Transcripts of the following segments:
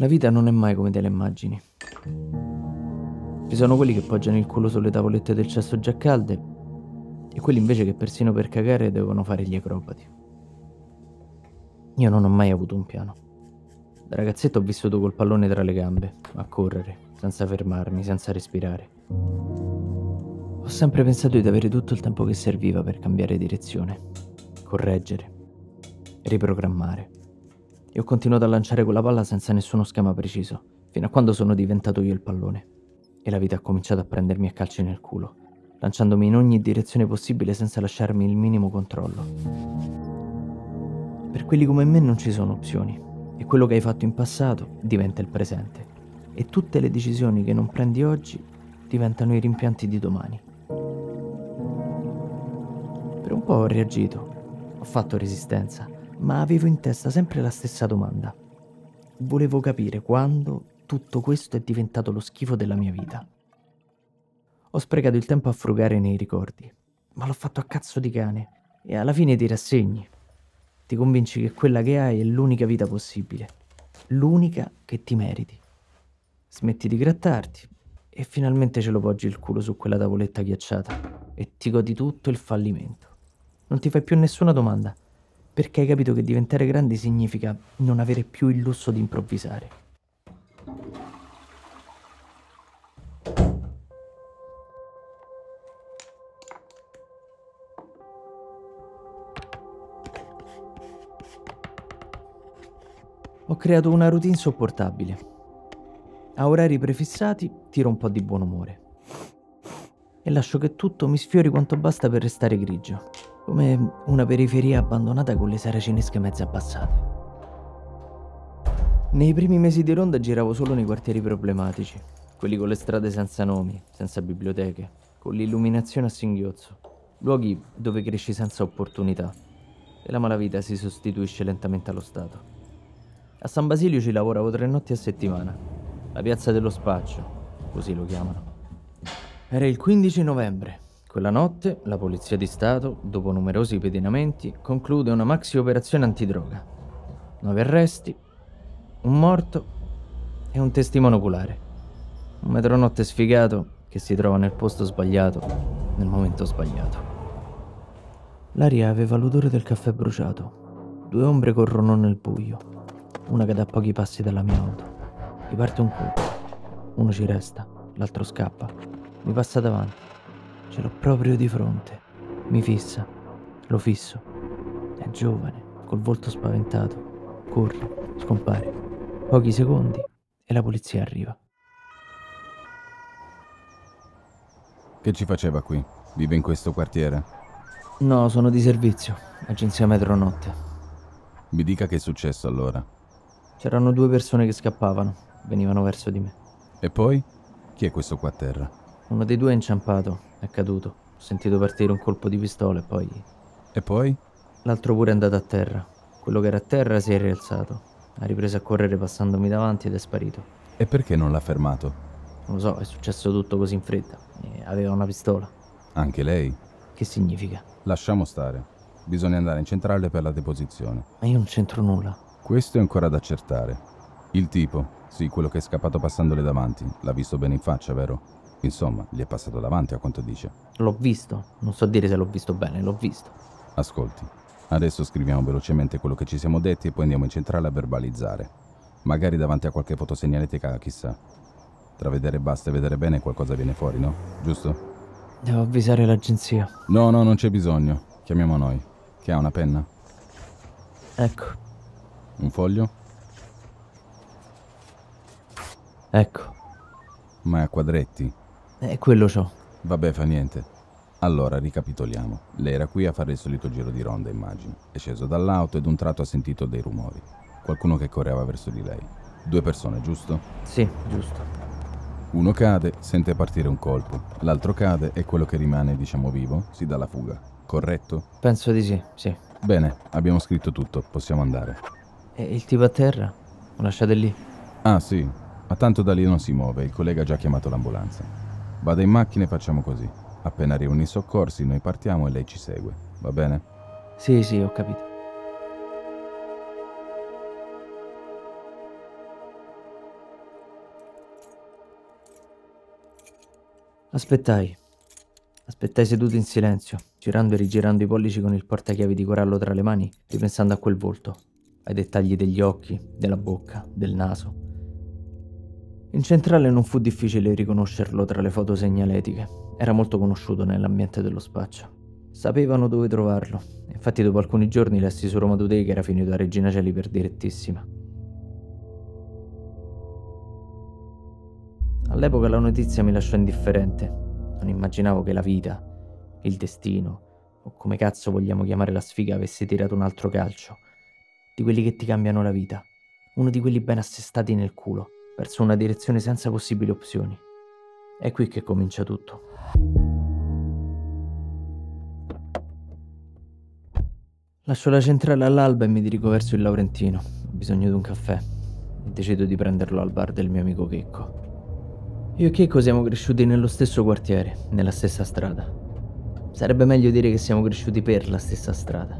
La vita non è mai come te la immagini. Ci sono quelli che poggiano il culo sulle tavolette del cesso già calde e quelli invece che persino per cagare devono fare gli acrobati. Io non ho mai avuto un piano. Da ragazzetto ho vissuto col pallone tra le gambe, a correre, senza fermarmi, senza respirare. Ho sempre pensato di avere tutto il tempo che serviva per cambiare direzione, correggere, riprogrammare e ho continuato a lanciare quella palla senza nessuno schema preciso, fino a quando sono diventato io il pallone. E la vita ha cominciato a prendermi a calci nel culo, lanciandomi in ogni direzione possibile senza lasciarmi il minimo controllo. Per quelli come me non ci sono opzioni, e quello che hai fatto in passato diventa il presente, e tutte le decisioni che non prendi oggi diventano i rimpianti di domani. Per un po' ho reagito, ho fatto resistenza ma avevo in testa sempre la stessa domanda. Volevo capire quando tutto questo è diventato lo schifo della mia vita. Ho sprecato il tempo a frugare nei ricordi, ma l'ho fatto a cazzo di cane e alla fine ti rassegni. Ti convinci che quella che hai è l'unica vita possibile, l'unica che ti meriti. Smetti di grattarti e finalmente ce lo poggi il culo su quella tavoletta ghiacciata e ti godi tutto il fallimento. Non ti fai più nessuna domanda perché hai capito che diventare grandi significa non avere più il lusso di improvvisare. Ho creato una routine sopportabile. A orari prefissati tiro un po' di buon umore. E lascio che tutto mi sfiori quanto basta per restare grigio come una periferia abbandonata con le saracinesche mezze abbassate. Nei primi mesi di ronda giravo solo nei quartieri problematici, quelli con le strade senza nomi, senza biblioteche, con l'illuminazione a singhiozzo, luoghi dove cresci senza opportunità e la malavita si sostituisce lentamente allo Stato. A San Basilio ci lavoravo tre notti a settimana, la piazza dello spaccio, così lo chiamano. Era il 15 novembre quella notte la Polizia di Stato, dopo numerosi pedinamenti, conclude una maxi operazione antidroga. Nove arresti, un morto e un testimone oculare. Un metronotte sfigato che si trova nel posto sbagliato, nel momento sbagliato. L'aria aveva l'odore del caffè bruciato. Due ombre corrono nel buio. Una cade a pochi passi dalla mia auto. Mi parte un colpo. Uno ci resta, l'altro scappa. Mi passa davanti. Ce l'ho proprio di fronte. Mi fissa. Lo fisso. È giovane, col volto spaventato. Corre, scompare. Pochi secondi e la polizia arriva. Che ci faceva qui? Vive in questo quartiere? No, sono di servizio. Agenzia Metro Notte. Mi dica che è successo allora. C'erano due persone che scappavano. Venivano verso di me. E poi? Chi è questo qua a terra? Uno dei due è inciampato. È caduto. Ho sentito partire un colpo di pistola e poi... E poi? L'altro pure è andato a terra. Quello che era a terra si è rialzato. Ha ripreso a correre passandomi davanti ed è sparito. E perché non l'ha fermato? Non lo so, è successo tutto così in fretta. E aveva una pistola. Anche lei? Che significa? Lasciamo stare. Bisogna andare in centrale per la deposizione. Ma io non c'entro nulla. Questo è ancora da accertare. Il tipo, sì, quello che è scappato passandole davanti, l'ha visto bene in faccia, vero? Insomma, gli è passato davanti a quanto dice. L'ho visto, non so dire se l'ho visto bene, l'ho visto. Ascolti, adesso scriviamo velocemente quello che ci siamo detti e poi andiamo in centrale a verbalizzare. Magari davanti a qualche fotosegnaletica, chissà. Tra vedere basta e vedere bene qualcosa viene fuori, no? Giusto? Devo avvisare l'agenzia. No, no, non c'è bisogno. Chiamiamo noi. Che ha una penna? Ecco. Un foglio? Ecco. Ma è a quadretti? Eh, quello c'ho. Vabbè, fa niente. Allora, ricapitoliamo. Lei era qui a fare il solito giro di ronda, immagino. È sceso dall'auto ed un tratto ha sentito dei rumori. Qualcuno che correva verso di lei. Due persone, giusto? Sì, giusto. Uno cade, sente partire un colpo. L'altro cade e quello che rimane, diciamo vivo, si dà la fuga. Corretto? Penso di sì, sì. Bene, abbiamo scritto tutto, possiamo andare. E il tipo a terra? Lo lasciate lì? Ah, sì. Ma tanto da lì non si muove, il collega ha già chiamato l'ambulanza. Vado in macchina e facciamo così. Appena arrivano i soccorsi, noi partiamo e lei ci segue, va bene? Sì, sì, ho capito. Aspettai. Aspettai seduto in silenzio, girando e rigirando i pollici con il portachiavi di corallo tra le mani, ripensando a quel volto, ai dettagli degli occhi, della bocca, del naso in centrale non fu difficile riconoscerlo tra le foto segnaletiche. Era molto conosciuto nell'ambiente dello spaccio. Sapevano dove trovarlo. Infatti dopo alcuni giorni lessi su Roma Today che era finito a Regina Celi per direttissima. All'epoca la notizia mi lasciò indifferente. Non immaginavo che la vita, il destino, o come cazzo vogliamo chiamare la sfiga, avesse tirato un altro calcio. Di quelli che ti cambiano la vita. Uno di quelli ben assestati nel culo, verso una direzione senza possibili opzioni. È qui che comincia tutto. Lascio la centrale all'alba e mi dirigo verso il Laurentino. Ho bisogno di un caffè e decido di prenderlo al bar del mio amico Checco. Io e Checco siamo cresciuti nello stesso quartiere, nella stessa strada. Sarebbe meglio dire che siamo cresciuti per la stessa strada.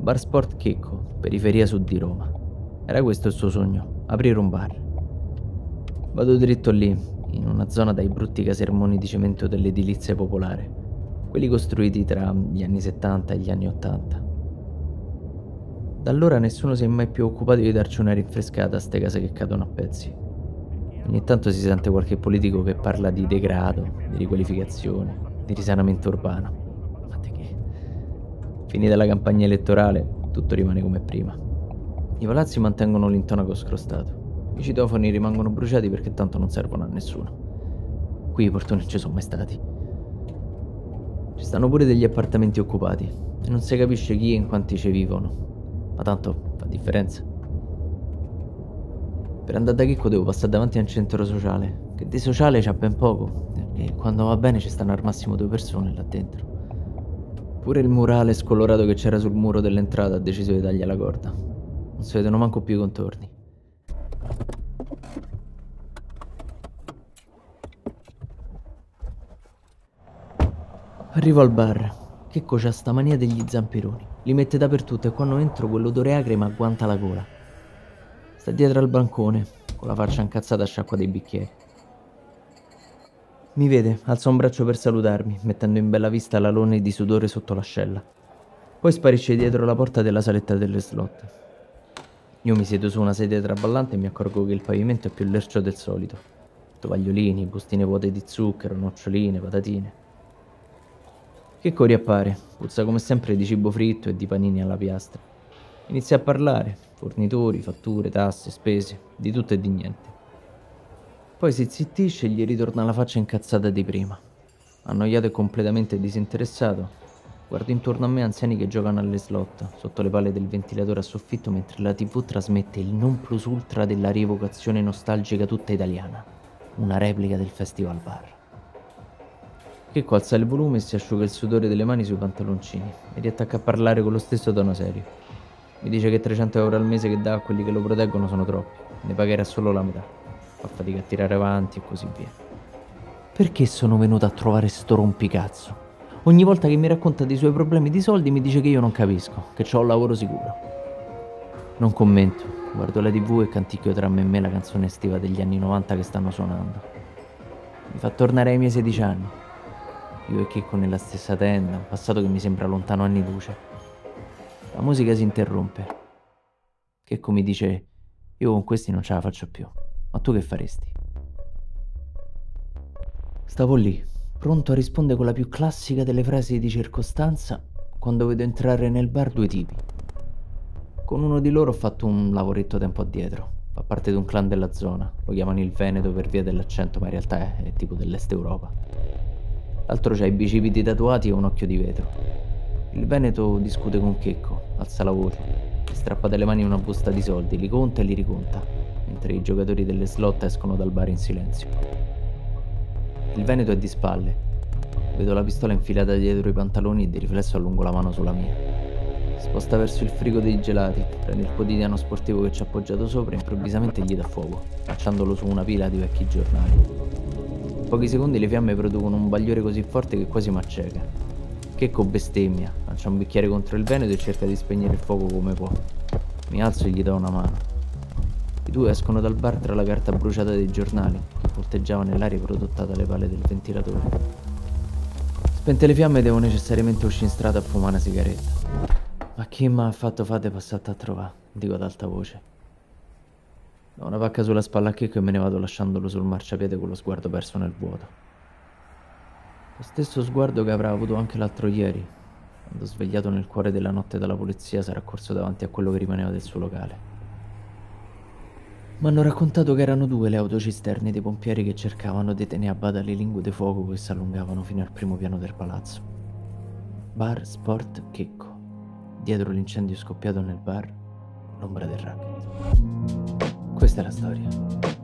Bar Sport Checco, periferia sud di Roma. Era questo il suo sogno, aprire un bar. Vado dritto lì, in una zona dai brutti casermoni di cemento dell'edilizia popolare, quelli costruiti tra gli anni 70 e gli anni 80. Da allora nessuno si è mai più occupato di darci una rinfrescata a ste case che cadono a pezzi. Ogni tanto si sente qualche politico che parla di degrado, di riqualificazione, di risanamento urbano. Ma che? Finita la campagna elettorale, tutto rimane come prima. I palazzi mantengono l'intonaco scrostato. I citofoni rimangono bruciati perché tanto non servono a nessuno. Qui i portoni ci sono mai stati. Ci stanno pure degli appartamenti occupati e non si capisce chi e in quanti ci vivono. Ma tanto fa differenza. Per andare da Chicco devo passare davanti a un centro sociale, che di sociale c'ha ben poco, e quando va bene ci stanno al massimo due persone là dentro. Pure il murale scolorato che c'era sul muro dell'entrata ha deciso di tagliare la corda. Non si vedono manco più i contorni. Arrivo al bar. Checco c'ha sta mania degli zamperoni. Li mette dappertutto e quando entro quell'odore agre mi agguanta la gola. Sta dietro al bancone, con la faccia incazzata a sciacqua dei bicchieri. Mi vede, alza un braccio per salutarmi, mettendo in bella vista l'alone di sudore sotto l'ascella. Poi sparisce dietro la porta della saletta delle slot. Io mi siedo su una sedia traballante e mi accorgo che il pavimento è più lercio del solito. Tovagliolini, bustine vuote di zucchero, noccioline, patatine. Che cori appare, puzza come sempre di cibo fritto e di panini alla piastra. Inizia a parlare, fornitori, fatture, tasse, spese, di tutto e di niente. Poi si zittisce e gli ritorna la faccia incazzata di prima. Annoiato e completamente disinteressato, guardo intorno a me anziani che giocano alle slot, sotto le pale del ventilatore a soffitto mentre la tv trasmette il non plus ultra della rievocazione nostalgica tutta italiana, una replica del festival bar. Che alza il volume e si asciuga il sudore delle mani sui pantaloncini e riattacca a parlare con lo stesso tono serio. Mi dice che 300 euro al mese che dà a quelli che lo proteggono sono troppi. Ne pagherà solo la metà. Fa fatica a tirare avanti e così via. Perché sono venuto a trovare sto rompicazzo? Ogni volta che mi racconta dei suoi problemi di soldi mi dice che io non capisco, che ho un lavoro sicuro. Non commento, guardo la tv e canticchio tra me e me la canzone estiva degli anni 90 che stanno suonando. Mi fa tornare ai miei 16 anni. Io e Checco nella stessa tenda, un passato che mi sembra lontano anni luce. La musica si interrompe. Che come dice, io con questi non ce la faccio più. Ma tu che faresti? Stavo lì, pronto a rispondere con la più classica delle frasi di circostanza quando vedo entrare nel bar due tipi. Con uno di loro ho fatto un lavoretto tempo addietro. Fa parte di un clan della zona. Lo chiamano il Veneto per via dell'accento, ma in realtà è, è tipo dell'est Europa. L'altro c'ha i bicipiti tatuati e un occhio di vetro. Il Veneto discute con Checco, alza la voce, strappa dalle mani una busta di soldi, li conta e li riconta, mentre i giocatori delle slot escono dal bar in silenzio. Il Veneto è di spalle. Vedo la pistola infilata dietro i pantaloni e di riflesso allungo la mano sulla mia. Sposta verso il frigo dei gelati, prende il quotidiano sportivo che ci ha appoggiato sopra e improvvisamente gli dà fuoco, cacciandolo su una pila di vecchi giornali. Pochi secondi le fiamme producono un bagliore così forte che quasi mi acceca. Checco bestemmia, lancia un bicchiere contro il Veneto e cerca di spegnere il fuoco come può. Mi alzo e gli do una mano. I due escono dal bar tra la carta bruciata dei giornali. volteggiava nell'aria prodotta dalle pale del ventilatore. Spente le fiamme devo necessariamente uscire in strada a fumare una sigaretta. Ma chi mi ha fatto fate passate a trovare? Dico ad alta voce. Do una pacca sulla spalla a Checco e me ne vado lasciandolo sul marciapiede con lo sguardo perso nel vuoto. Lo stesso sguardo che avrà avuto anche l'altro ieri, quando svegliato nel cuore della notte dalla polizia sarà corso davanti a quello che rimaneva del suo locale. Mi hanno raccontato che erano due le autocisterne dei pompieri che cercavano di tenere a bada le lingue di fuoco che si allungavano fino al primo piano del palazzo. Bar Sport Checco. Dietro l'incendio scoppiato nel bar, l'ombra del racket. Questa è la storia.